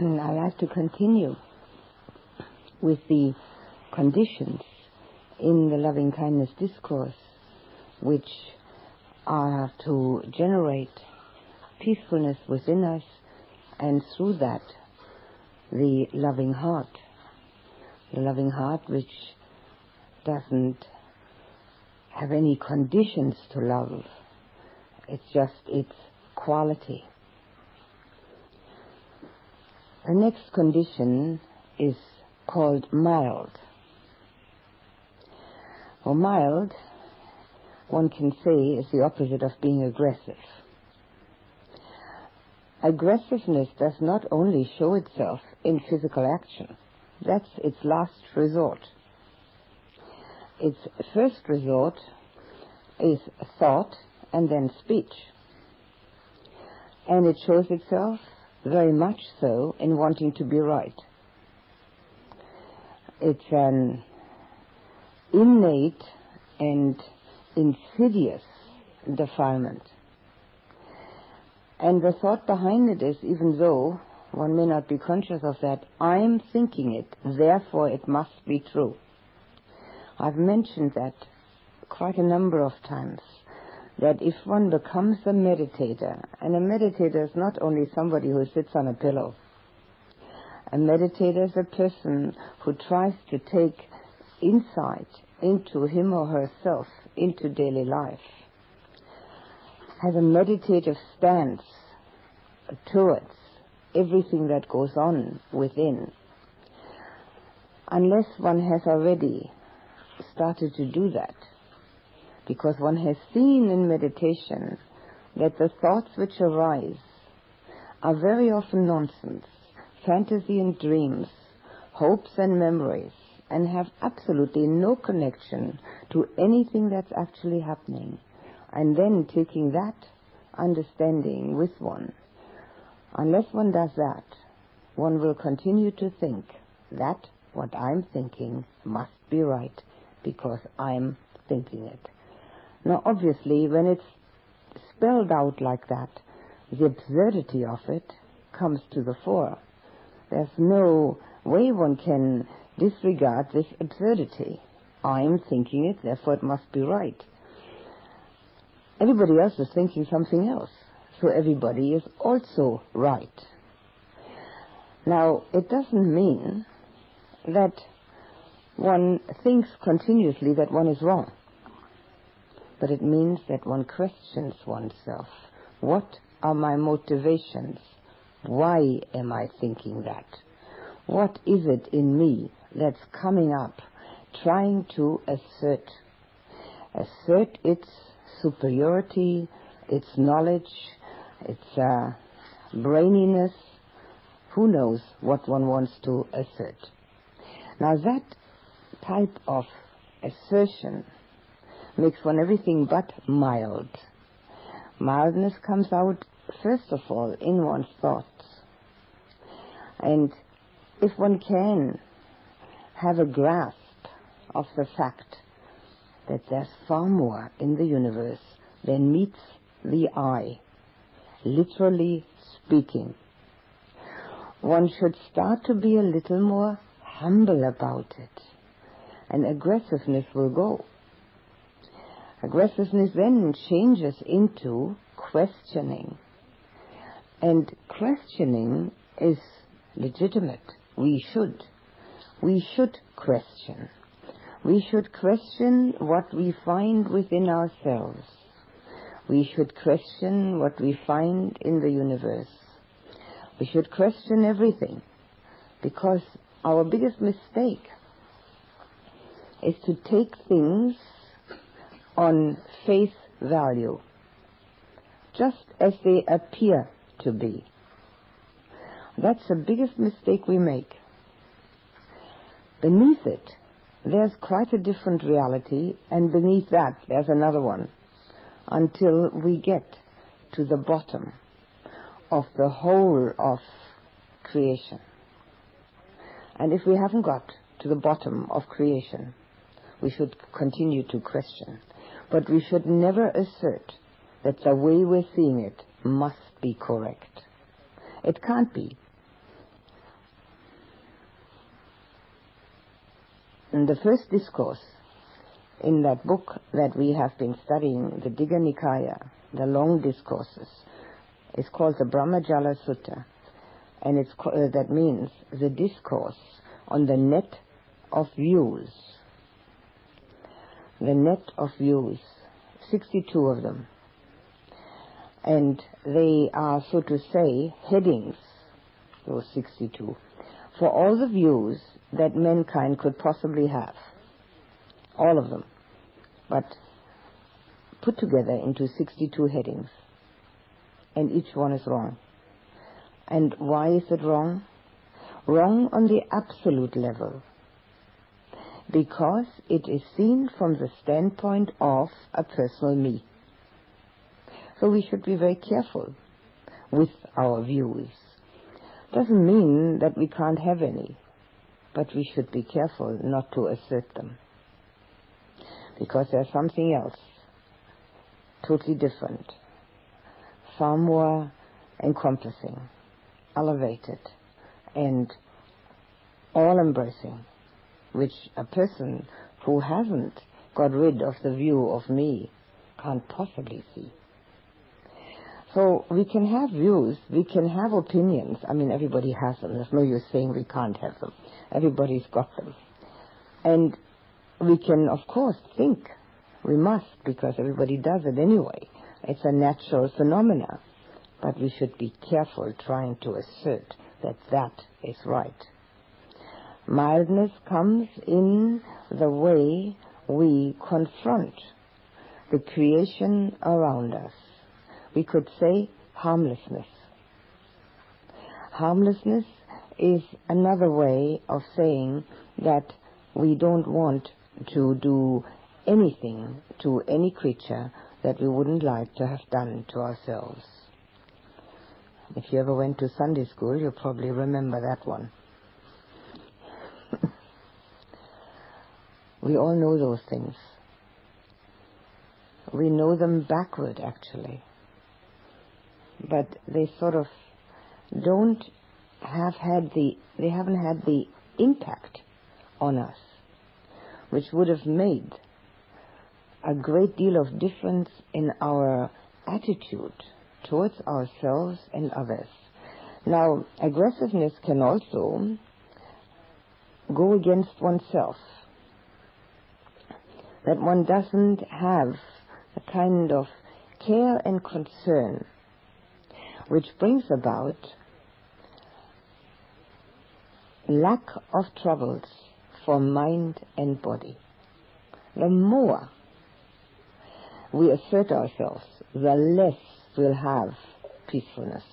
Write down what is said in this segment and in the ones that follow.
I like to continue with the conditions in the loving kindness discourse which are to generate peacefulness within us and through that the loving heart. The loving heart which doesn't have any conditions to love. It's just its quality. The next condition is called mild. Well, mild, one can say, is the opposite of being aggressive. Aggressiveness does not only show itself in physical action. That's its last resort. Its first resort is thought and then speech. And it shows itself very much so in wanting to be right. It's an innate and insidious defilement. And the thought behind it is, even though one may not be conscious of that, I'm thinking it, therefore it must be true. I've mentioned that quite a number of times that if one becomes a meditator, and a meditator is not only somebody who sits on a pillow, a meditator is a person who tries to take insight into him or herself, into daily life, has a meditative stance towards everything that goes on within. Unless one has already started to do that, because one has seen in meditation that the thoughts which arise are very often nonsense, fantasy and dreams, hopes and memories, and have absolutely no connection to anything that's actually happening. And then taking that understanding with one. Unless one does that, one will continue to think that what I'm thinking must be right because I'm thinking it. Now, obviously, when it's spelled out like that, the absurdity of it comes to the fore. There's no way one can disregard this absurdity. I'm thinking it, therefore it must be right. Everybody else is thinking something else, so everybody is also right. Now, it doesn't mean that one thinks continuously that one is wrong but it means that one questions oneself. What are my motivations? Why am I thinking that? What is it in me that's coming up, trying to assert, assert its superiority, its knowledge, its uh, braininess? Who knows what one wants to assert? Now that type of assertion makes one everything but mild. Mildness comes out, first of all, in one's thoughts. And if one can have a grasp of the fact that there's far more in the universe than meets the eye, literally speaking, one should start to be a little more humble about it, and aggressiveness will go. Aggressiveness then changes into questioning. And questioning is legitimate. We should. We should question. We should question what we find within ourselves. We should question what we find in the universe. We should question everything because our biggest mistake is to take things on face value, just as they appear to be. That's the biggest mistake we make. Beneath it, there's quite a different reality, and beneath that, there's another one, until we get to the bottom of the whole of creation. And if we haven't got to the bottom of creation, we should continue to question. But we should never assert that the way we're seeing it must be correct. It can't be. In the first discourse in that book that we have been studying, the Digha Nikaya, the long discourses, is called the Brahmajala Sutta, and it's uh, that means the discourse on the net of views the net of views, 62 of them. And they are, so to say, headings, those 62, for all the views that mankind could possibly have. All of them. But put together into 62 headings. And each one is wrong. And why is it wrong? Wrong on the absolute level. Because it is seen from the standpoint of a personal me. So we should be very careful with our views. Doesn't mean that we can't have any, but we should be careful not to assert them. Because there's something else, totally different, far more encompassing, elevated, and all embracing, which a person who hasn't got rid of the view of me can't possibly see. So we can have views, we can have opinions. I mean, everybody has them. There's no use saying we can't have them. Everybody's got them. And we can, of course, think. We must, because everybody does it anyway. It's a natural phenomena. But we should be careful trying to assert that that is right. Mildness comes in the way we confront the creation around us we could say harmlessness. Harmlessness is another way of saying that we don't want to do anything to any creature that we wouldn't like to have done to ourselves. If you ever went to Sunday school, you'll probably remember that one. We all know those things. We know them backward, actually but they sort of don't have had the, they haven't had the impact on us, which would have made a great deal of difference in our attitude towards ourselves and others. Now, aggressiveness can also go against oneself. That one doesn't have a kind of care and concern which brings about lack of troubles for mind and body. The more we assert ourselves, the less we'll have peacefulness.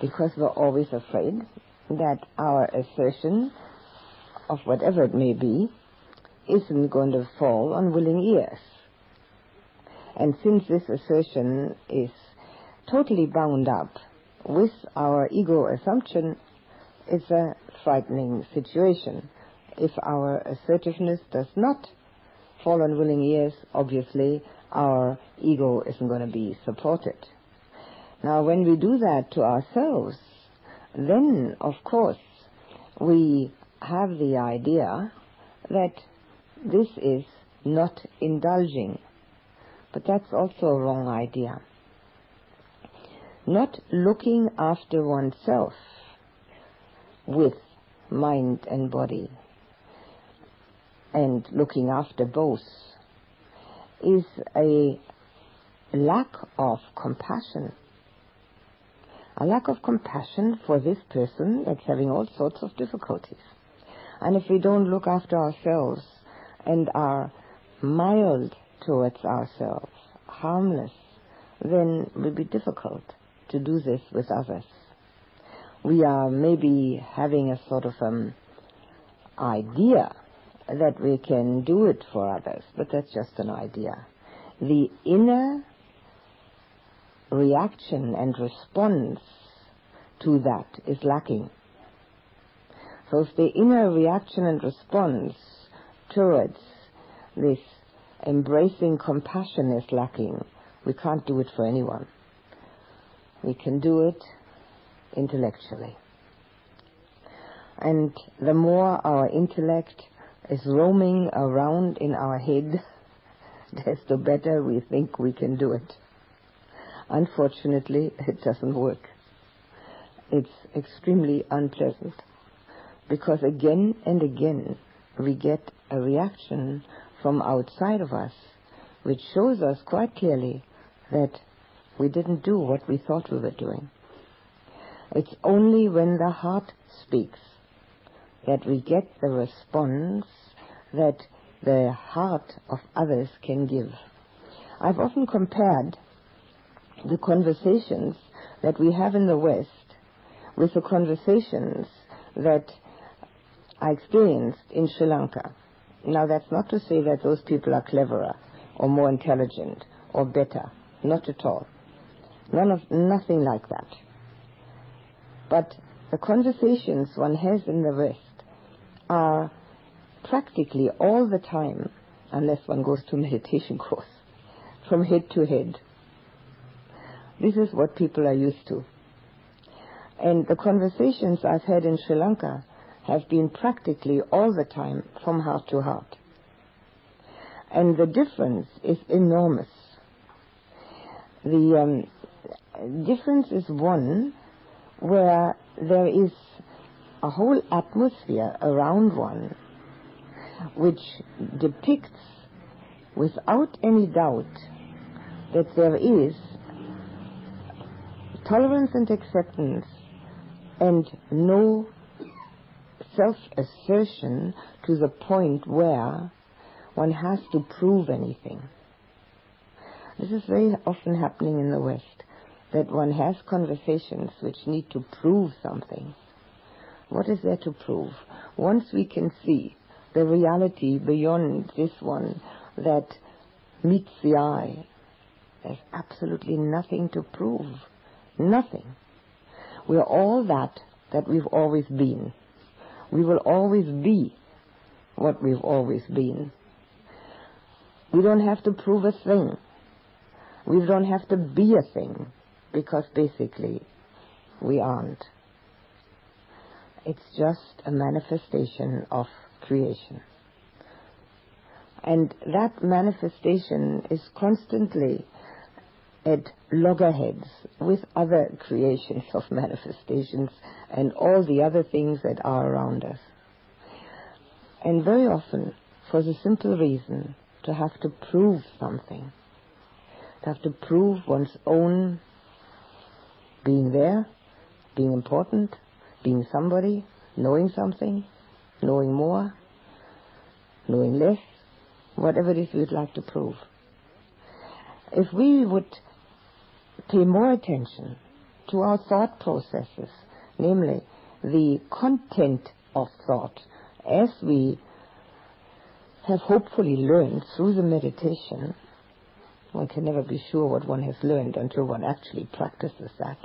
Because we're always afraid that our assertion of whatever it may be isn't going to fall on willing ears. And since this assertion is totally bound up with our ego assumption it's a frightening situation. If our assertiveness does not fall on willing ears, obviously our ego isn't going to be supported. Now, when we do that to ourselves, then, of course, we have the idea that this is not indulging. But that's also a wrong idea not looking after oneself with mind and body and looking after both is a lack of compassion. A lack of compassion for this person that's having all sorts of difficulties. And if we don't look after ourselves and are mild towards ourselves, harmless, then it will be difficult to do this with others. We are maybe having a sort of um, idea that we can do it for others, but that's just an idea. The inner reaction and response to that is lacking. So if the inner reaction and response towards this embracing compassion is lacking, we can't do it for anyone. We can do it intellectually. And the more our intellect is roaming around in our head, desto better we think we can do it. Unfortunately, it doesn't work. It's extremely unpleasant because again and again we get a reaction from outside of us which shows us quite clearly that we didn't do what we thought we were doing. It's only when the heart speaks that we get the response that the heart of others can give. I've often compared the conversations that we have in the West with the conversations that I experienced in Sri Lanka. Now, that's not to say that those people are cleverer or more intelligent or better. Not at all. None of, nothing like that. But the conversations one has in the West are practically all the time, unless one goes to meditation course, from head to head. This is what people are used to. And the conversations I've had in Sri Lanka have been practically all the time from heart to heart. And the difference is enormous. The um, difference is one where there is a whole atmosphere around one which depicts without any doubt that there is tolerance and acceptance and no self-assertion to the point where one has to prove anything. This is very often happening in the West, that one has conversations which need to prove something. What is there to prove? Once we can see the reality beyond this one that meets the eye, there's absolutely nothing to prove. Nothing. We're all that that we've always been. We will always be what we've always been. We don't have to prove a thing. We don't have to be a thing because basically we aren't. It's just a manifestation of creation. And that manifestation is constantly at loggerheads with other creations of manifestations and all the other things that are around us. And very often, for the simple reason to have to prove something, to have to prove one's own being there, being important, being somebody, knowing something, knowing more, knowing less, whatever it is we'd like to prove. If we would pay more attention to our thought processes, namely the content of thought, as we have hopefully learned through the meditation, one can never be sure what one has learned until one actually practices that.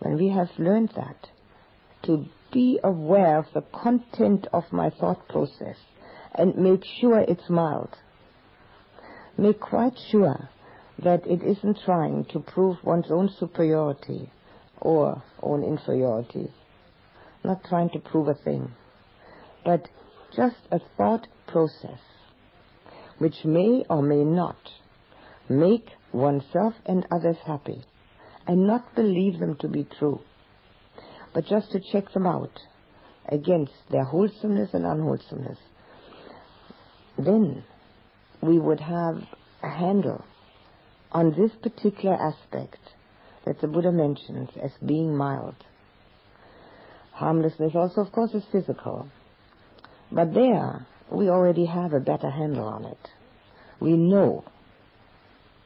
When we have learned that, to be aware of the content of my thought process and make sure it's mild. Make quite sure that it isn't trying to prove one's own superiority or own inferiority. Not trying to prove a thing, but just a thought process which may or may not make oneself and others happy and not believe them to be true, but just to check them out against their wholesomeness and unwholesomeness. Then we would have a handle on this particular aspect that the Buddha mentions as being mild. Harmlessness also, of course, is physical. But there, we already have a better handle on it. We know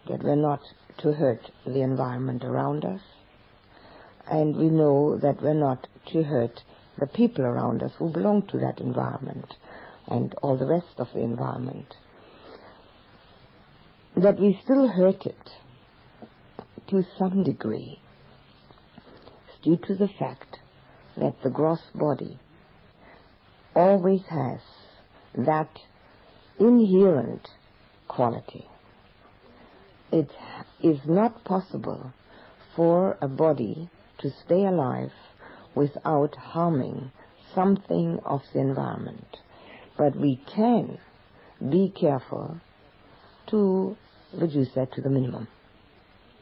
that we're not to hurt the environment around us, and we know that we're not to hurt the people around us who belong to that environment and all the rest of the environment that we still hurt it to some degree due to the fact that the gross body always has that inherent quality. It is not possible for a body to stay alive without harming something of the environment. But we can be careful to reduce that to the minimum.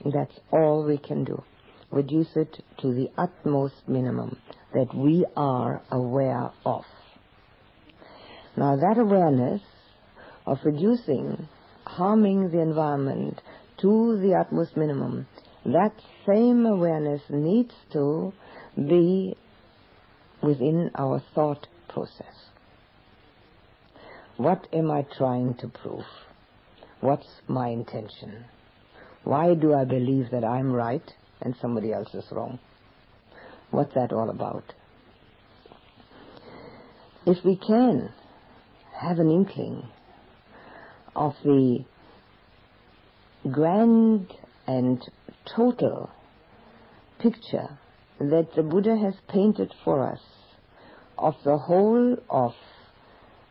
That's all we can do. Reduce it to the utmost minimum that we are aware of. Now that awareness of reducing, harming the environment to the utmost minimum, that same awareness needs to be within our thought process. What am I trying to prove? What's my intention? Why do I believe that I'm right and somebody else is wrong? What's that all about? If we can have an inkling of the grand and total picture that the Buddha has painted for us of the whole of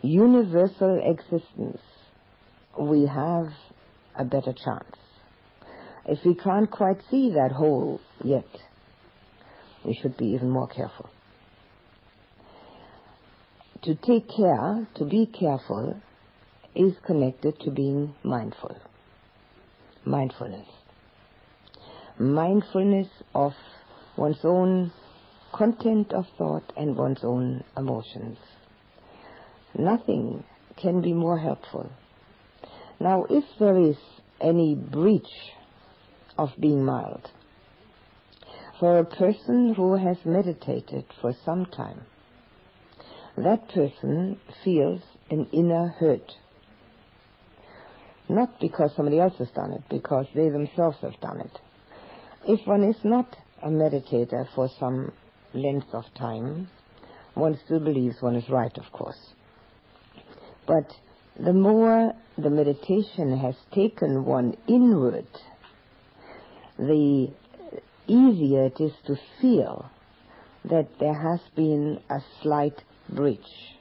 universal existence, we have a better chance. If we can't quite see that whole yet, we should be even more careful. To take care, to be careful, is connected to being mindful. Mindfulness. Mindfulness of one's own content of thought and one's own emotions. Nothing can be more helpful. Now, if there is any breach of being mild, for a person who has meditated for some time, that person feels an inner hurt. Not because somebody else has done it, because they themselves have done it. If one is not a meditator for some length of time, one still believes one is right, of course. But the more the meditation has taken one inward, the easier it is to feel that there has been a slight breach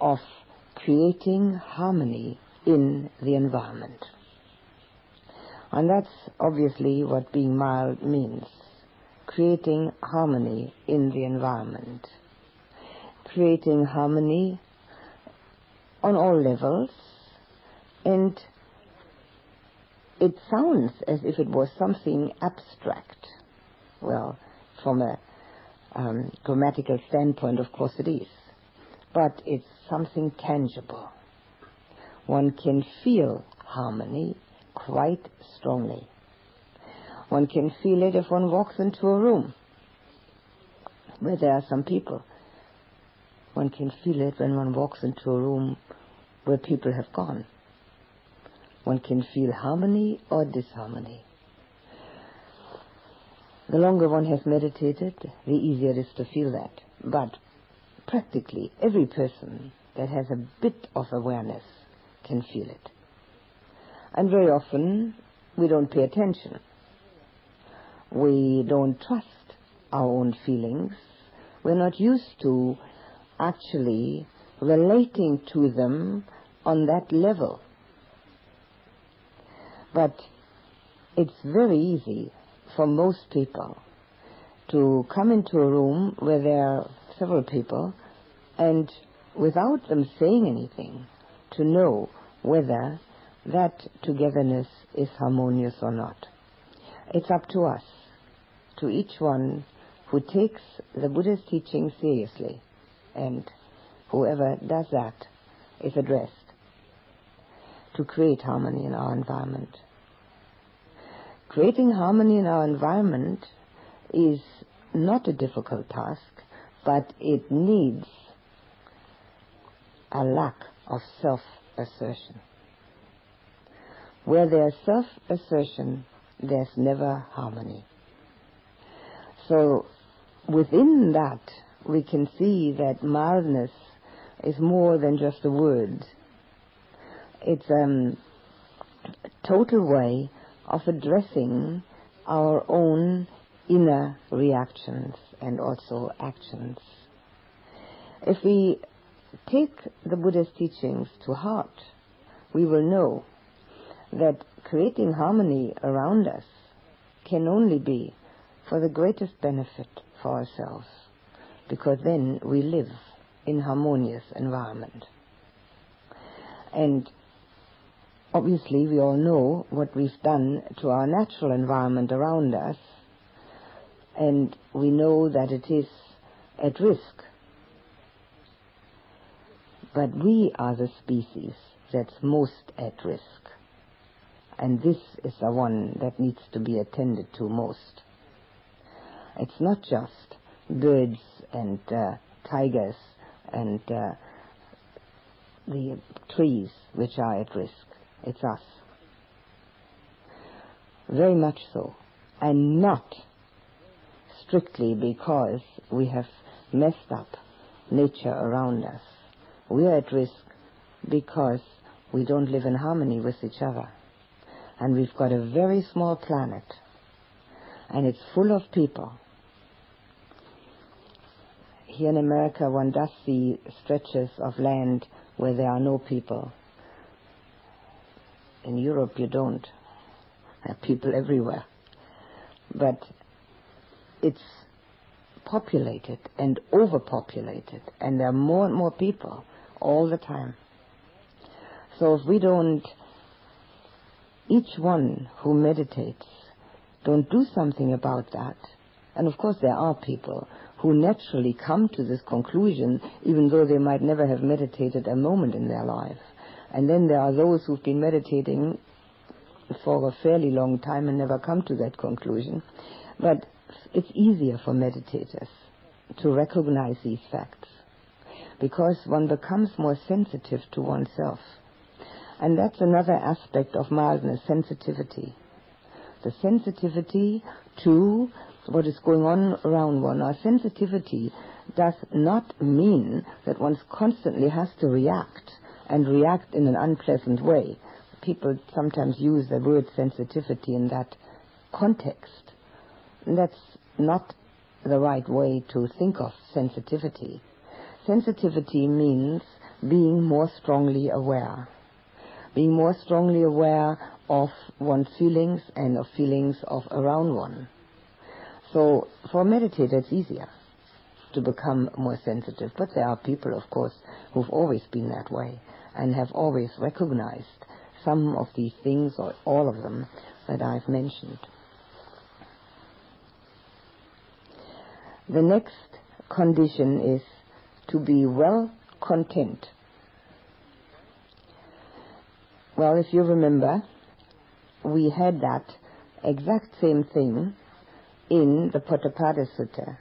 of creating harmony in the environment. And that's obviously what being mild means. Creating harmony in the environment. Creating harmony on all levels and it sounds as if it was something abstract. Well, from a um, grammatical standpoint, of course it is. But it's something tangible. One can feel harmony quite strongly. One can feel it if one walks into a room where there are some people. One can feel it when one walks into a room where people have gone. One can feel harmony or disharmony. The longer one has meditated, the easier it is to feel that. But practically every person that has a bit of awareness can feel it. And very often we don't pay attention. We don't trust our own feelings. We're not used to actually relating to them on that level. But it's very easy for most people to come into a room where there are several people and without them saying anything to know whether that togetherness is harmonious or not. It's up to us, to each one who takes the Buddha's teaching seriously, and whoever does that is addressed to create harmony in our environment. Creating harmony in our environment is not a difficult task, but it needs a lack of self-assertion. Where there's self-assertion, there's never harmony. So within that, we can see that mildness is more than just a word. It's um, a total way of addressing our own inner reactions and also actions. If we take the Buddha's teachings to heart, we will know that creating harmony around us can only be for the greatest benefit for ourselves, because then we live in harmonious environment. And obviously we all know what we've done to our natural environment around us, and we know that it is at risk. But we are the species that's most at risk. And this is the one that needs to be attended to most. It's not just birds and uh, tigers and uh, the trees which are at risk. It's us. Very much so. And not strictly because we have messed up nature around us. We are at risk because we don't live in harmony with each other. And we've got a very small planet. And it's full of people. Here in America, one does see stretches of land where there are no people. In Europe, you don't. There are people everywhere. But it's populated and overpopulated, and there are more and more people all the time. So if we don't, each one who meditates, don't do something about that, and of course there are people who naturally come to this conclusion even though they might never have meditated a moment in their life. And then there are those who've been meditating for a fairly long time and never come to that conclusion. But it's easier for meditators to recognize these facts because one becomes more sensitive to oneself. And that's another aspect of mildness, sensitivity. The sensitivity to what is going on around one. Our sensitivity does not mean that one constantly has to react and react in an unpleasant way. People sometimes use the word sensitivity in that context. That's not the right way to think of sensitivity. Sensitivity means being more strongly aware. Being more strongly aware of one's feelings and of feelings of around one. So for a meditator, it's easier to become more sensitive. But there are people, of course, who've always been that way and have always recognized some of these things or all of them that I've mentioned. The next condition is to be well content. Well, if you remember, we had that exact same thing in the Potthapada Sutta.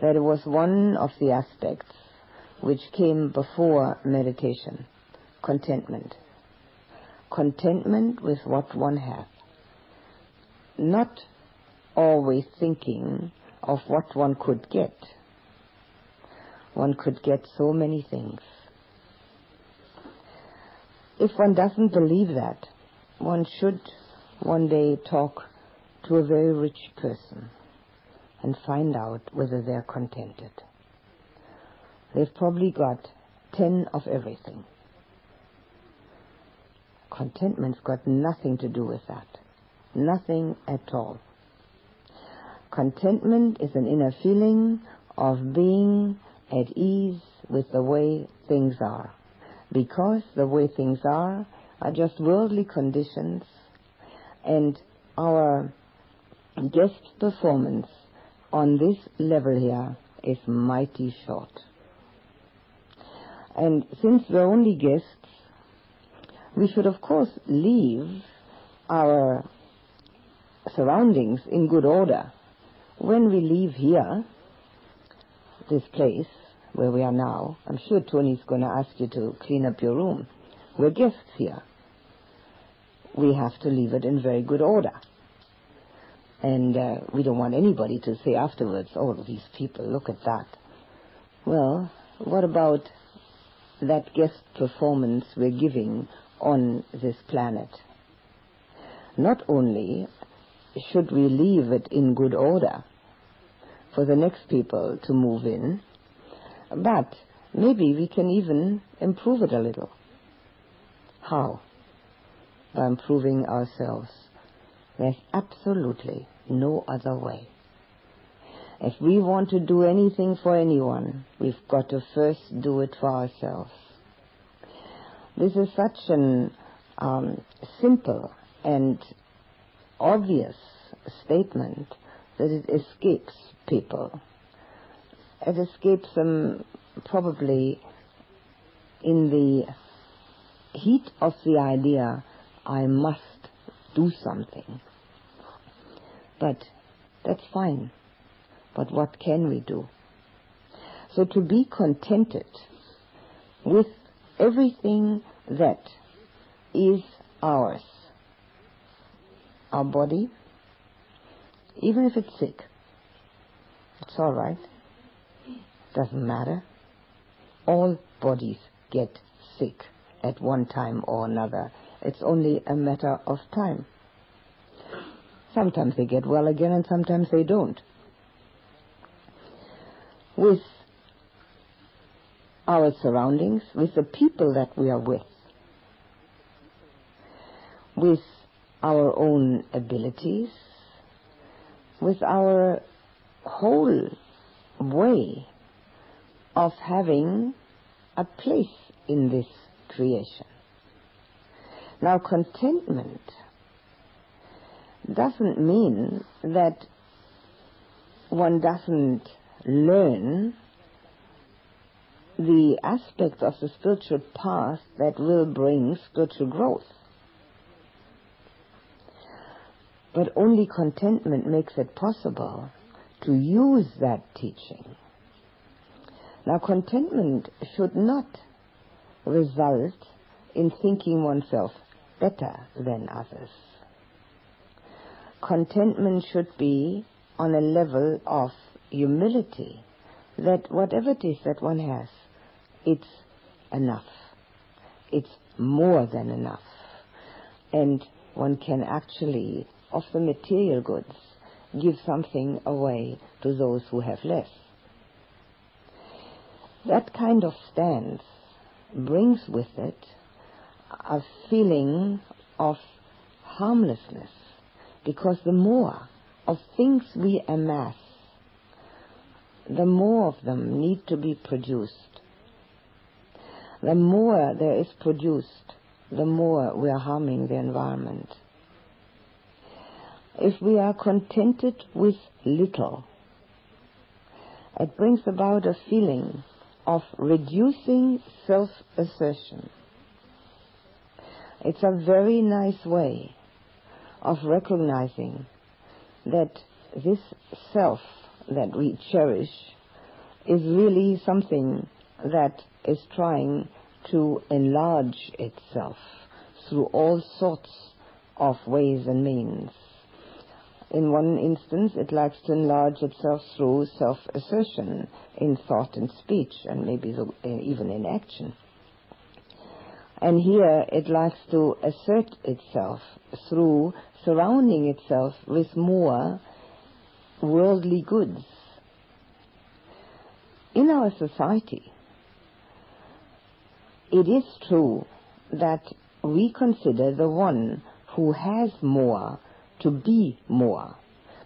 That it was one of the aspects which came before meditation, contentment. Contentment with what one has. Not always thinking of what one could get. One could get so many things. If one doesn't believe that, one should one day talk to a very rich person and find out whether they're contented. They've probably got ten of everything. Contentment's got nothing to do with that. Nothing at all. Contentment is an inner feeling of being at ease with the way things are. Because the way things are are just worldly conditions and our guest performance on this level here is mighty short. And since we're only guests, we should of course leave our surroundings in good order. When we leave here, this place where we are now, I'm sure Tony's going to ask you to clean up your room. We're guests here. We have to leave it in very good order. And uh, we don't want anybody to say afterwards, oh, these people, look at that. Well, what about that guest performance we're giving on this planet? Not only should we leave it in good order for the next people to move in, but maybe we can even improve it a little. How? By improving ourselves. Yes, absolutely no other way. If we want to do anything for anyone, we've got to first do it for ourselves. This is such an um, simple and obvious statement that it escapes people. It escapes them probably in the heat of the idea, I must do something. But that's fine. But what can we do? So to be contented with everything that is ours, our body, even if it's sick, it's all right. Doesn't matter. All bodies get sick at one time or another. It's only a matter of time. Sometimes they get well again and sometimes they don't. With our surroundings, with the people that we are with, with our own abilities, with our whole way of having a place in this creation. Now, contentment doesn't mean that one doesn't learn the aspects of the spiritual path that will bring spiritual growth. But only contentment makes it possible to use that teaching. Now, contentment should not result in thinking oneself better than others. Contentment should be on a level of humility that whatever it is that one has, it's enough. It's more than enough. And one can actually, of the material goods, give something away to those who have less. That kind of stance brings with it a feeling of harmlessness because the more of things we amass, the more of them need to be produced. The more there is produced, the more we are harming the environment. If we are contented with little, it brings about a feeling of reducing self-assertion. It's a very nice way of recognizing that this self that we cherish is really something that is trying to enlarge itself through all sorts of ways and means. In one instance, it likes to enlarge itself through self-assertion in thought and speech, and maybe uh, even in action. And here it likes to assert itself through surrounding itself with more worldly goods. In our society, it is true that we consider the one who has more to be more.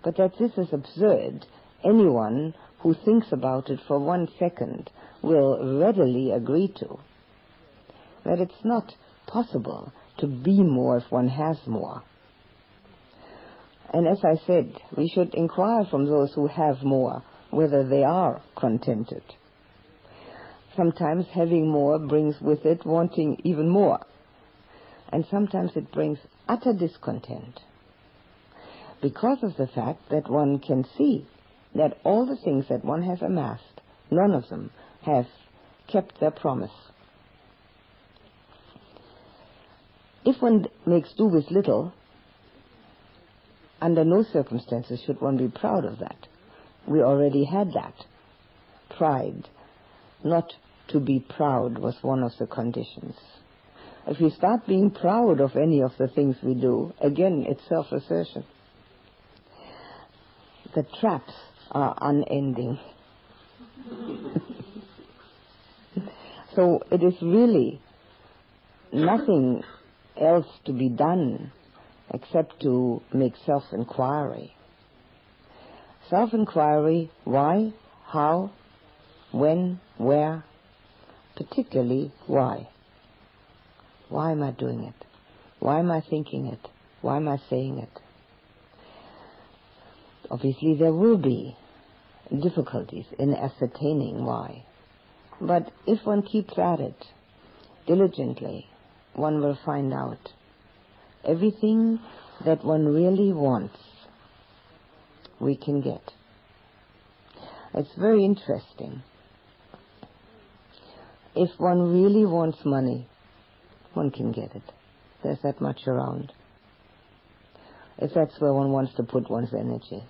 But that this is absurd, anyone who thinks about it for one second will readily agree to. That it's not possible to be more if one has more. And as I said, we should inquire from those who have more whether they are contented. Sometimes having more brings with it wanting even more. And sometimes it brings utter discontent because of the fact that one can see that all the things that one has amassed, none of them have kept their promise. If one makes do with little, under no circumstances should one be proud of that. We already had that. Pride. Not to be proud was one of the conditions. If we start being proud of any of the things we do, again, it's self-assertion the traps are unending. so it is really nothing else to be done except to make self-inquiry. Self-inquiry, why, how, when, where, particularly why. Why am I doing it? Why am I thinking it? Why am I saying it? Obviously, there will be difficulties in ascertaining why. But if one keeps at it diligently, one will find out everything that one really wants, we can get. It's very interesting. If one really wants money, one can get it. There's that much around. If that's where one wants to put one's energy.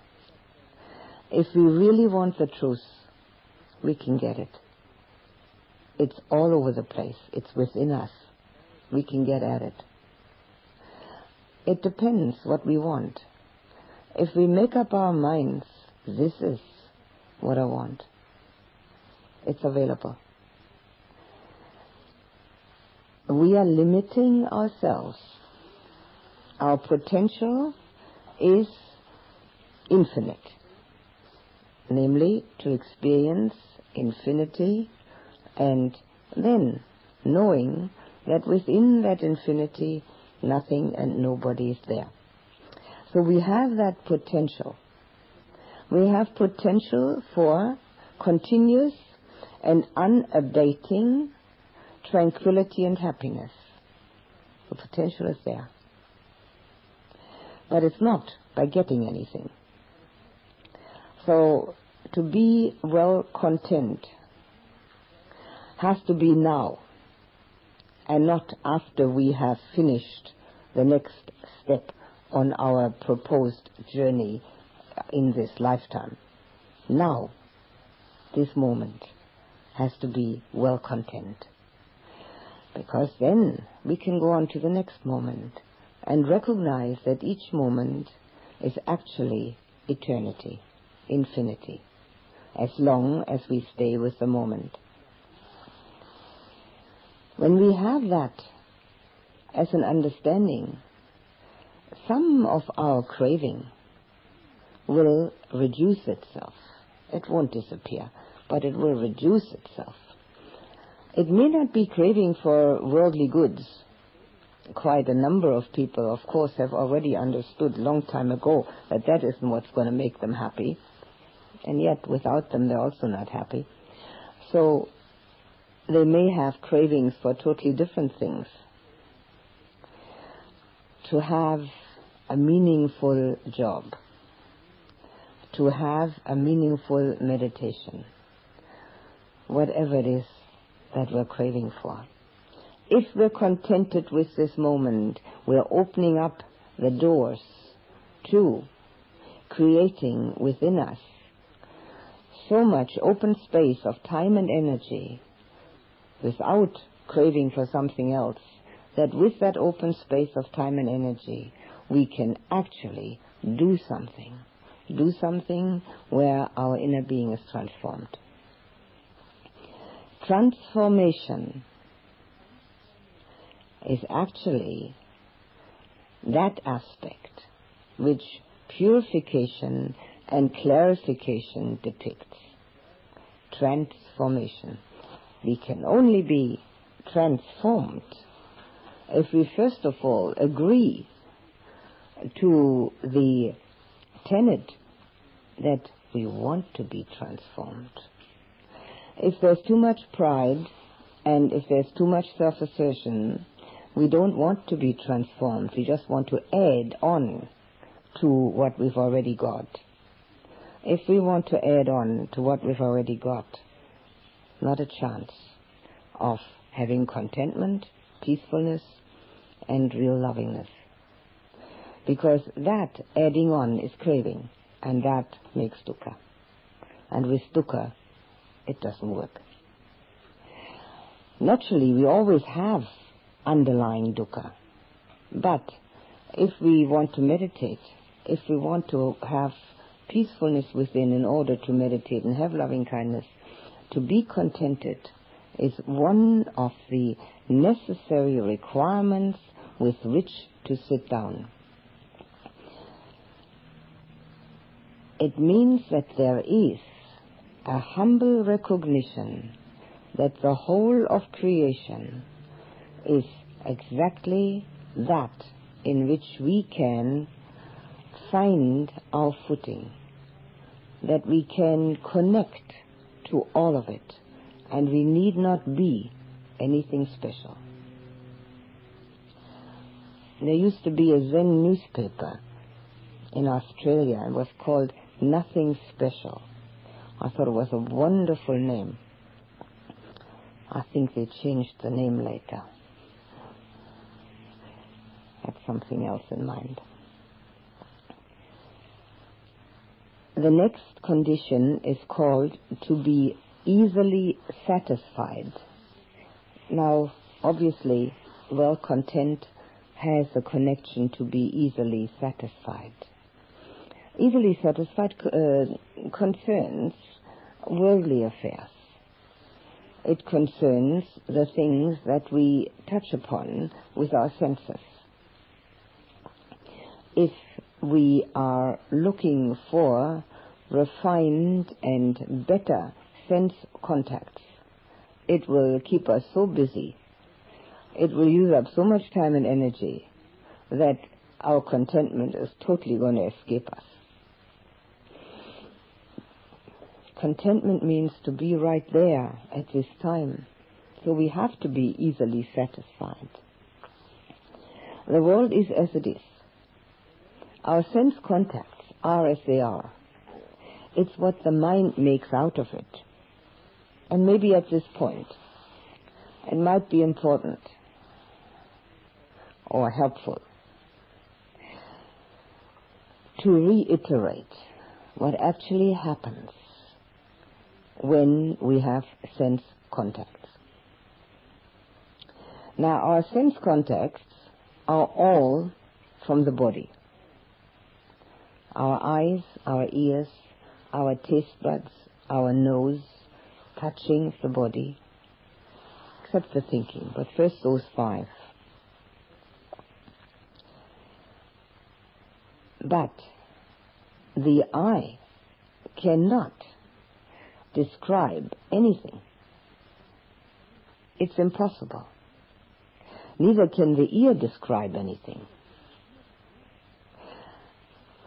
If we really want the truth, we can get it. It's all over the place. It's within us. We can get at it. It depends what we want. If we make up our minds, this is what I want, it's available. We are limiting ourselves. Our potential is infinite namely to experience infinity and then knowing that within that infinity nothing and nobody is there. So we have that potential. We have potential for continuous and unabating tranquility and happiness. The potential is there. But it's not by getting anything. So to be well content has to be now and not after we have finished the next step on our proposed journey in this lifetime. Now, this moment has to be well content. Because then we can go on to the next moment and recognize that each moment is actually eternity infinity, as long as we stay with the moment. When we have that as an understanding, some of our craving will reduce itself. It won't disappear, but it will reduce itself. It may not be craving for worldly goods. Quite a number of people, of course, have already understood long time ago that that isn't what's going to make them happy and yet without them they're also not happy. So they may have cravings for totally different things. To have a meaningful job, to have a meaningful meditation, whatever it is that we're craving for. If we're contented with this moment, we're opening up the doors to creating within us so much open space of time and energy without craving for something else, that with that open space of time and energy, we can actually do something. Do something where our inner being is transformed. Transformation is actually that aspect which purification and clarification depicts. Transformation. We can only be transformed if we first of all agree to the tenet that we want to be transformed. If there's too much pride and if there's too much self-assertion, we don't want to be transformed. We just want to add on to what we've already got if we want to add on to what we've already got, not a chance of having contentment, peacefulness, and real lovingness. Because that adding on is craving, and that makes dukkha. And with dukkha, it doesn't work. Naturally, we always have underlying dukkha. But if we want to meditate, if we want to have peacefulness within in order to meditate and have loving kindness, to be contented is one of the necessary requirements with which to sit down. It means that there is a humble recognition that the whole of creation is exactly that in which we can find our footing, that we can connect to all of it, and we need not be anything special. There used to be a Zen newspaper in Australia. It was called Nothing Special. I thought it was a wonderful name. I think they changed the name later. Had something else in mind. The next condition is called to be easily satisfied. Now, obviously, well content has a connection to be easily satisfied. Easily satisfied uh, concerns worldly affairs. It concerns the things that we touch upon with our senses. If we are looking for refined and better sense contacts, it will keep us so busy it will use up so much time and energy that our contentment is totally going to escape us. Contentment means to be right there at this time. So we have to be easily satisfied. The world is as it is. Our sense contacts are as they are. It's what the mind makes out of it. And maybe at this point, it might be important or helpful to reiterate what actually happens when we have sense contacts. Now, our sense contacts are all from the body. Our eyes, our ears, our taste buds, our nose, touching the body, except the thinking. But first, those five. But the eye cannot describe anything. It's impossible. Neither can the ear describe anything.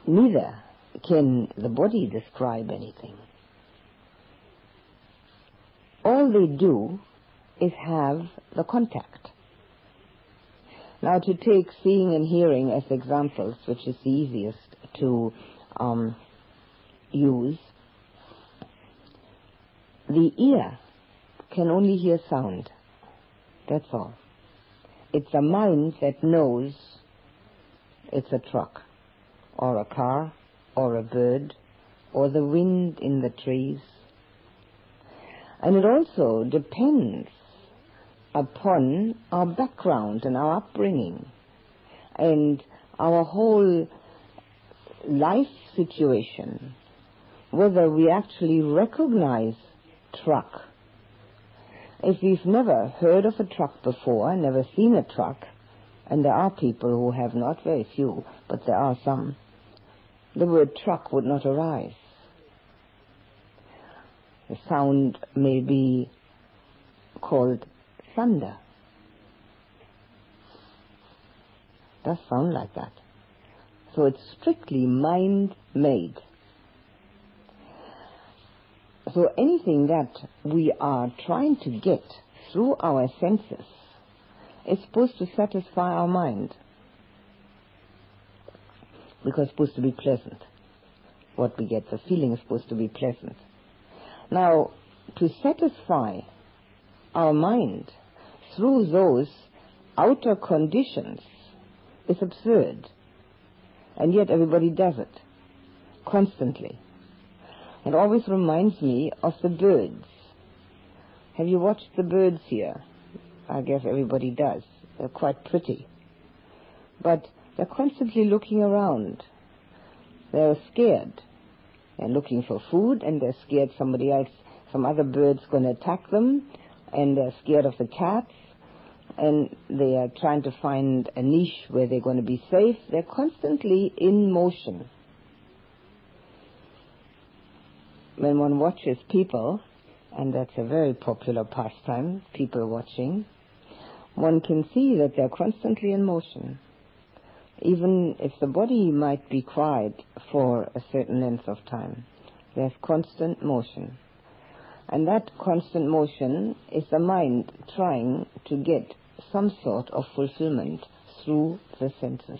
Neither can the body describe anything. All they do is have the contact. Now, to take seeing and hearing as examples, which is the easiest to um, use, the ear can only hear sound. That's all. It's a mind that knows it's a truck, or a car, or a bird, or the wind in the trees. And it also depends upon our background and our upbringing and our whole life situation, whether we actually recognize truck. If we've never heard of a truck before, never seen a truck, and there are people who have not, very few, but there are some, the word truck would not arise. The sound may be called thunder. Does sound like that. So it's strictly mind made. So anything that we are trying to get through our senses is supposed to satisfy our mind. Because it's supposed to be pleasant. What we get, the feeling is supposed to be pleasant. Now, to satisfy our mind through those outer conditions is absurd. And yet everybody does it constantly. It always reminds me of the birds. Have you watched the birds here? I guess everybody does. They're quite pretty. But they're constantly looking around. They're scared. They're looking for food and they're scared somebody else, some other bird's going to attack them and they're scared of the cats and they are trying to find a niche where they're going to be safe. They're constantly in motion. When one watches people, and that's a very popular pastime, people watching, one can see that they're constantly in motion. Even if the body might be quiet for a certain length of time, there's constant motion. And that constant motion is the mind trying to get some sort of fulfillment through the senses.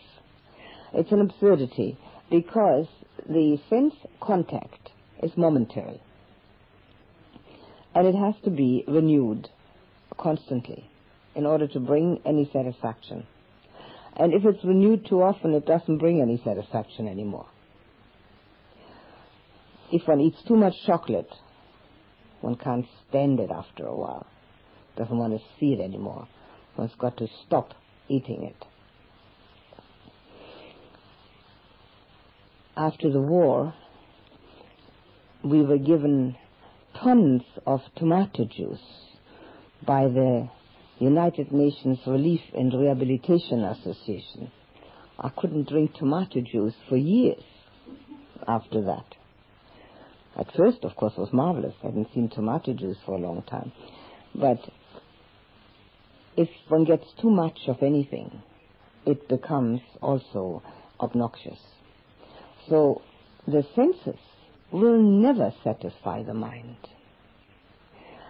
It's an absurdity because the sense contact is momentary. And it has to be renewed constantly in order to bring any satisfaction. And if it's renewed too often, it doesn't bring any satisfaction anymore. If one eats too much chocolate, one can't stand it after a while. Doesn't want to see it anymore. One's got to stop eating it. After the war, we were given tons of tomato juice by the United Nations Relief and Rehabilitation Association. I couldn't drink tomato juice for years after that. At first, of course, was marvelous. I hadn't seen tomato juice for a long time. But if one gets too much of anything, it becomes also obnoxious. So the senses will never satisfy the mind.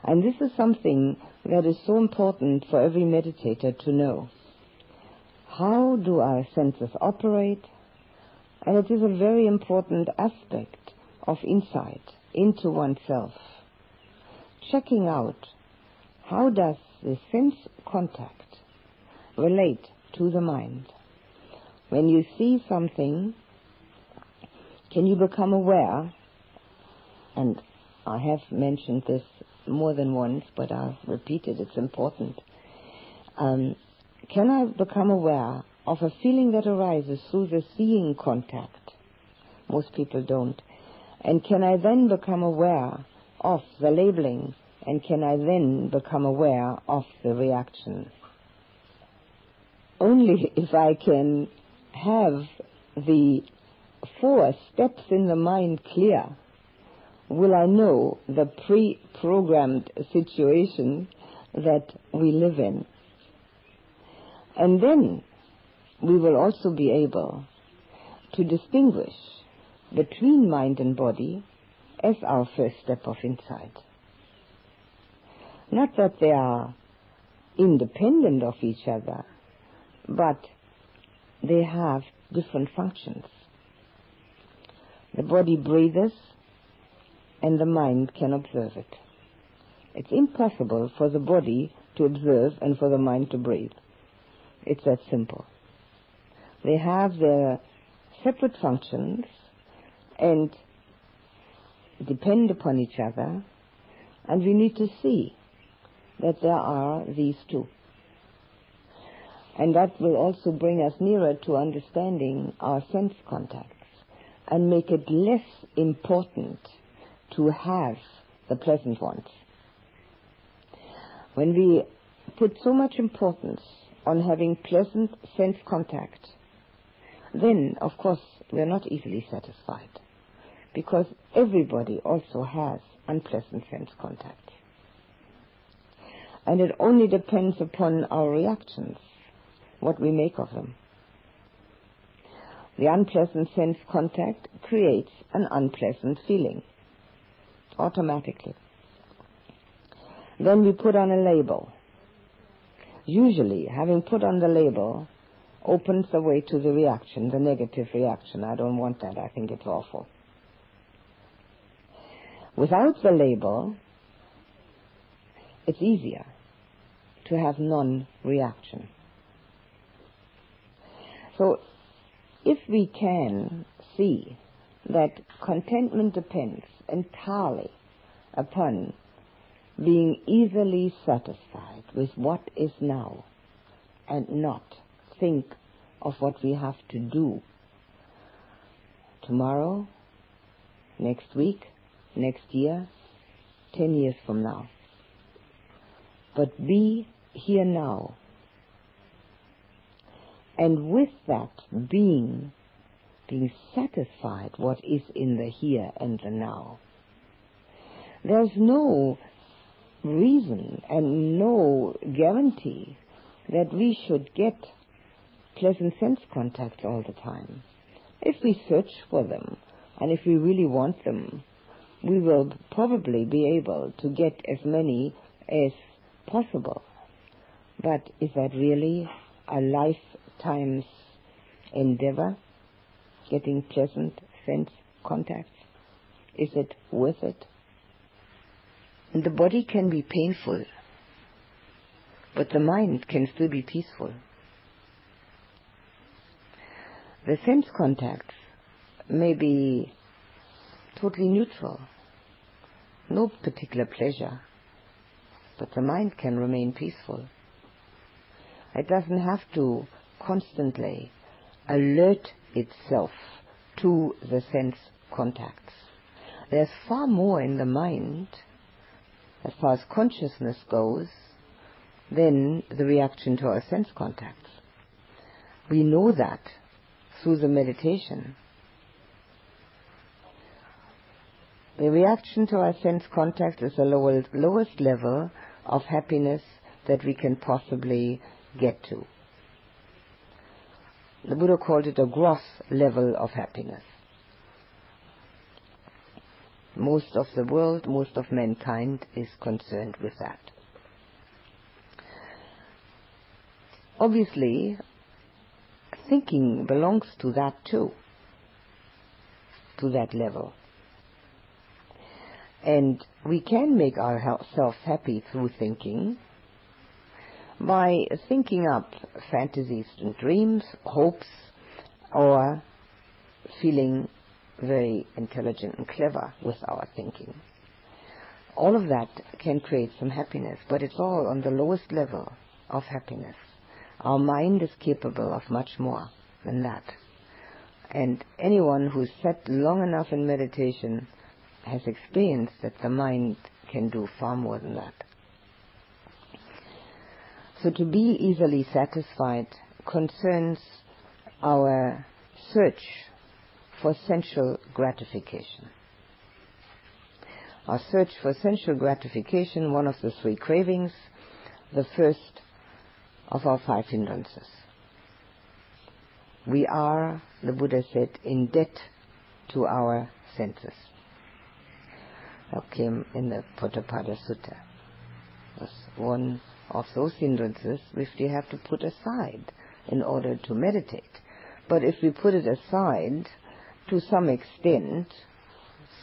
And this is something that is so important for every meditator to know. How do our senses operate? And it is a very important aspect of insight into oneself. Checking out how does the sense contact relate to the mind. When you see something, can you become aware? And I have mentioned this more than once, but I'll repeat it, it's important. Um, can I become aware of a feeling that arises through the seeing contact? Most people don't. And can I then become aware of the labeling? And can I then become aware of the reaction? Only if I can have the four steps in the mind clear will I know the pre-programmed situation that we live in. And then we will also be able to distinguish between mind and body as our first step of insight. Not that they are independent of each other, but they have different functions. The body breathes and the mind can observe it. It's impossible for the body to observe and for the mind to breathe. It's that simple. They have their separate functions and depend upon each other, and we need to see that there are these two. And that will also bring us nearer to understanding our sense contacts and make it less important to have the pleasant ones. When we put so much importance on having pleasant sense contact, then, of course, we're not easily satisfied because everybody also has unpleasant sense contact. And it only depends upon our reactions, what we make of them. The unpleasant sense contact creates an unpleasant feeling automatically. Then we put on a label. Usually, having put on the label opens the way to the reaction, the negative reaction. I don't want that. I think it's awful. Without the label, it's easier to have non-reaction. So, if we can see that contentment depends entirely upon being easily satisfied with what is now and not think of what we have to do tomorrow, next week, next year, ten years from now. But be here now. And with that being, being satisfied what is in the here and the now. There's no reason and no guarantee that we should get pleasant sense contacts all the time. If we search for them, and if we really want them, we will probably be able to get as many as possible. But is that really a lifetime's endeavor? Getting pleasant sense contacts? Is it worth it? And the body can be painful, but the mind can still be peaceful. The sense contacts may be totally neutral, no particular pleasure, but the mind can remain peaceful. It doesn't have to constantly alert itself to the sense contacts. There's far more in the mind, as far as consciousness goes, than the reaction to our sense contacts. We know that through the meditation. The reaction to our sense contact is the lowest, lowest level of happiness that we can possibly get to. The Buddha called it a gross level of happiness. Most of the world, most of mankind is concerned with that. Obviously, thinking belongs to that too, to that level. And we can make ourselves happy through thinking by thinking up fantasies and dreams, hopes, or feeling very intelligent and clever with our thinking. All of that can create some happiness, but it's all on the lowest level of happiness. Our mind is capable of much more than that. And anyone who's sat long enough in meditation has experienced that the mind can do far more than that. So to be easily satisfied concerns our search for sensual gratification. Our search for sensual gratification, one of the three cravings, the first of our five hindrances. We are, the Buddha said, in debt to our senses. That came in the Potthapada Sutta. was one of those hindrances which we have to put aside in order to meditate. But if we put it aside to some extent,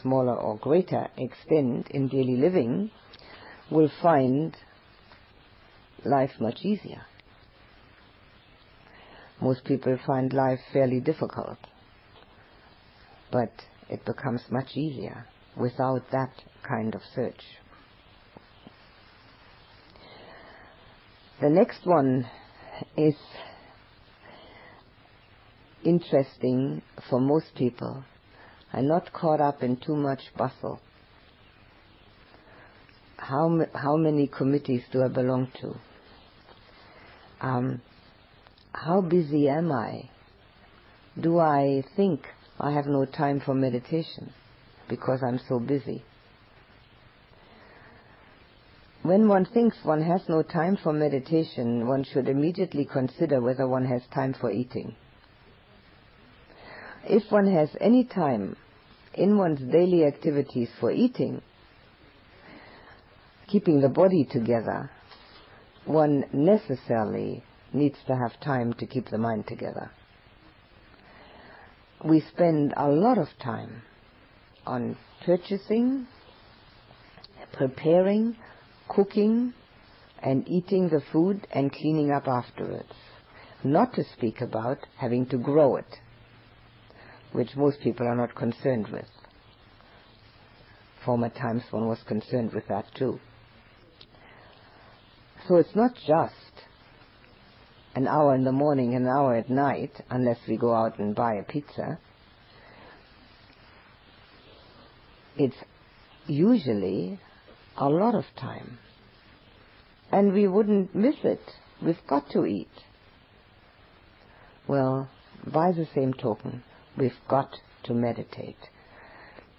smaller or greater extent in daily living, we'll find life much easier. Most people find life fairly difficult, but it becomes much easier without that kind of search. The next one is interesting for most people and not caught up in too much bustle. How, how many committees do I belong to? Um, how busy am I? Do I think I have no time for meditation because I'm so busy? When one thinks one has no time for meditation, one should immediately consider whether one has time for eating. If one has any time in one's daily activities for eating, keeping the body together, one necessarily needs to have time to keep the mind together. We spend a lot of time on purchasing, preparing, cooking, and eating the food and cleaning up afterwards. Not to speak about having to grow it which most people are not concerned with. Former times one was concerned with that too. So it's not just an hour in the morning, an hour at night, unless we go out and buy a pizza. It's usually a lot of time. And we wouldn't miss it. We've got to eat. Well, by the same token, We've got to meditate.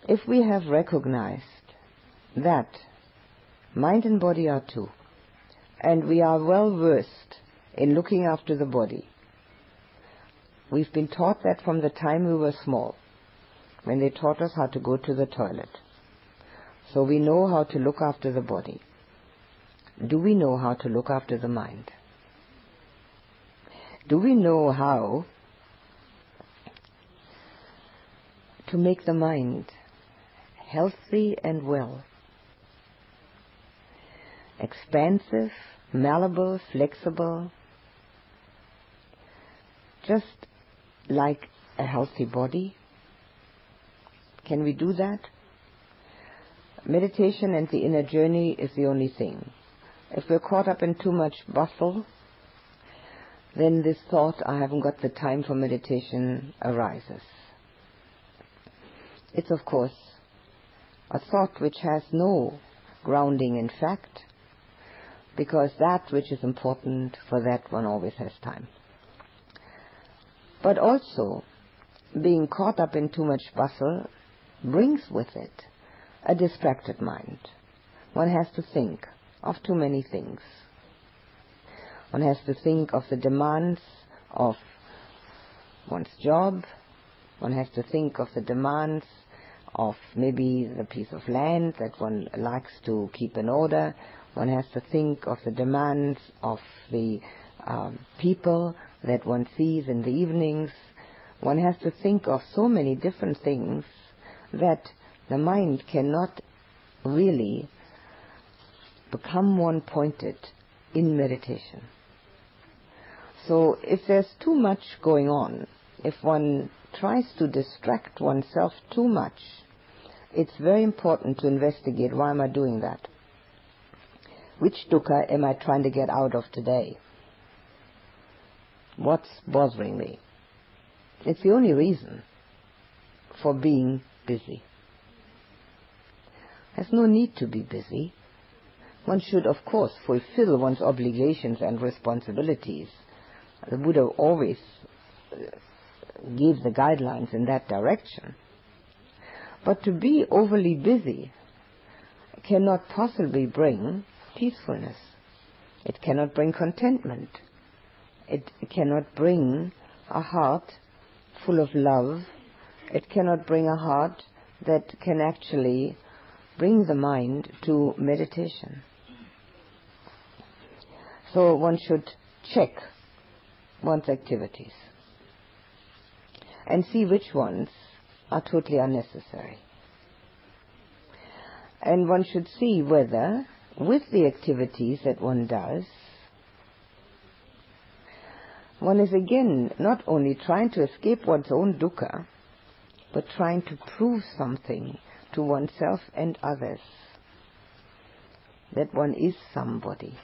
If we have recognized that mind and body are two, and we are well versed in looking after the body. We've been taught that from the time we were small, when they taught us how to go to the toilet. So we know how to look after the body. Do we know how to look after the mind? Do we know how to make the mind healthy and well? Expansive, malleable, flexible, just like a healthy body. Can we do that? Meditation and the inner journey is the only thing. If we're caught up in too much bustle, then this thought, I haven't got the time for meditation, arises. It's, of course, a thought which has no grounding in fact, because that which is important, for that one always has time. But also, being caught up in too much bustle brings with it a distracted mind. One has to think of too many things. One has to think of the demands of one's job. One has to think of the demands of maybe the piece of land that one likes to keep in order. One has to think of the demands of the um, people that one sees in the evenings. One has to think of so many different things that the mind cannot really become one pointed in meditation. So if there's too much going on, if one tries to distract oneself too much, it's very important to investigate why am I doing that? Which dukkha am I trying to get out of today? What's bothering me? It's the only reason for being busy. There's no need to be busy. One should, of course, fulfill one's obligations and responsibilities. The Buddha always uh, gave the guidelines in that direction. But to be overly busy cannot possibly bring peacefulness. It cannot bring contentment. It cannot bring a heart full of love. It cannot bring a heart that can actually bring the mind to meditation. So one should check one's activities and see which ones are totally unnecessary. And one should see whether, with the activities that one does, one is again not only trying to escape one's own dukkha, but trying to prove something to oneself and others that one is somebody.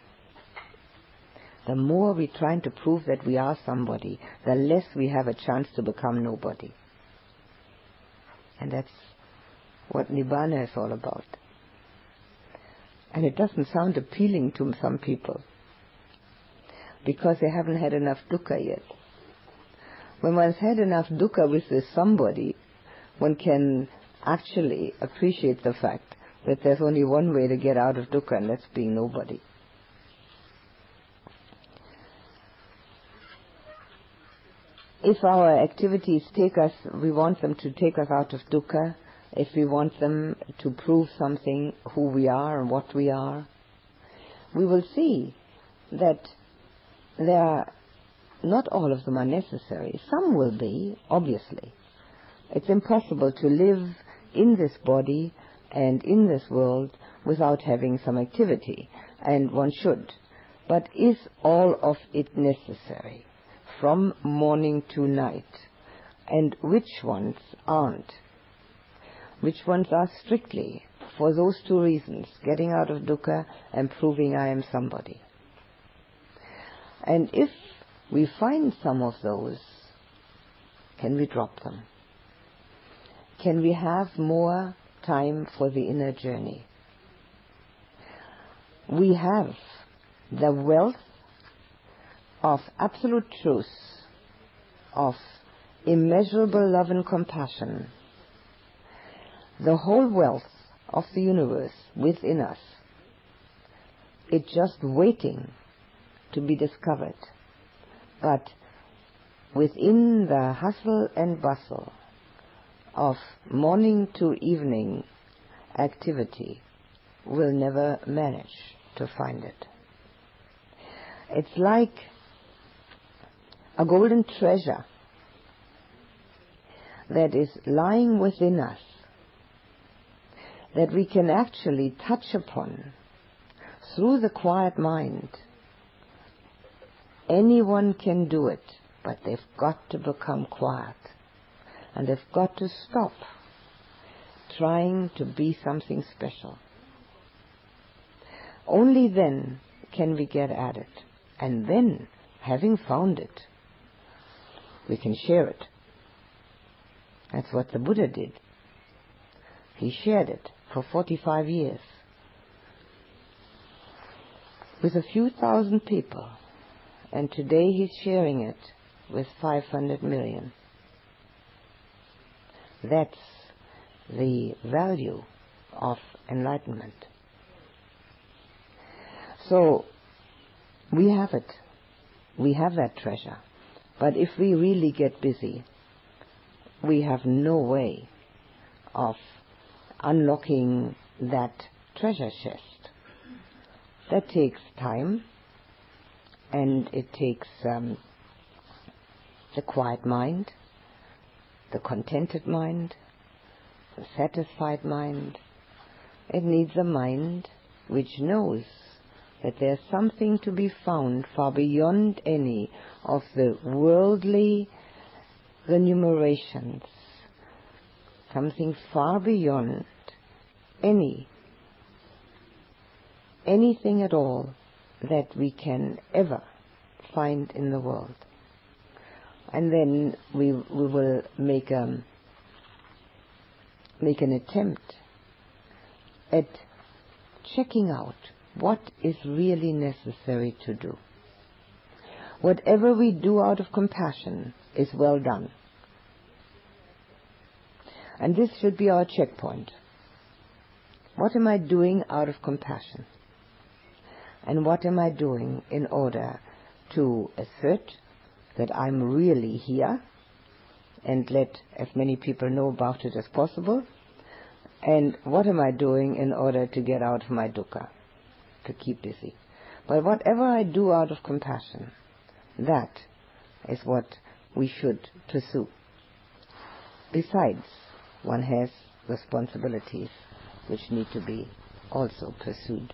The more we try to prove that we are somebody, the less we have a chance to become nobody. And that's what Nibbana is all about. And it doesn't sound appealing to some people because they haven't had enough dukkha yet. When one's had enough dukkha with this somebody, one can actually appreciate the fact that there's only one way to get out of dukkha, and that's being nobody. If our activities take us, we want them to take us out of dukkha, if we want them to prove something, who we are and what we are, we will see that there are, not all of them are necessary. Some will be, obviously. It's impossible to live in this body and in this world without having some activity, and one should. But is all of it necessary, from morning to night? And which ones aren't? Which ones are strictly for those two reasons, getting out of dukkha and proving I am somebody? And if we find some of those, can we drop them? Can we have more time for the inner journey? We have the wealth of absolute truth, of immeasurable love and compassion, the whole wealth of the universe within us. It's just waiting to be discovered But within the hustle and bustle of morning to evening activity, we'll never manage to find it. It's like a golden treasure that is lying within us that we can actually touch upon through the quiet mind. Anyone can do it, but they've got to become quiet. And they've got to stop trying to be something special. Only then can we get at it. And then, having found it, we can share it. That's what the Buddha did. He shared it for 45 years with a few thousand people. And today he's sharing it with 500 million. That's the value of enlightenment. So, we have it. We have that treasure. But if we really get busy, we have no way of unlocking that treasure chest. That takes time and it takes um, the quiet mind, the contented mind, the satisfied mind. It needs a mind which knows that there's something to be found far beyond any of the worldly remunerations, something far beyond any, anything at all that we can ever find in the world. And then we, we will make, um, make an attempt at checking out what is really necessary to do. Whatever we do out of compassion is well done. And this should be our checkpoint. What am I doing out of compassion? And what am I doing in order to assert that I'm really here and let as many people know about it as possible? And what am I doing in order to get out of my dukkha, to keep busy? But whatever I do out of compassion, that is what we should pursue. Besides, one has responsibilities which need to be also pursued.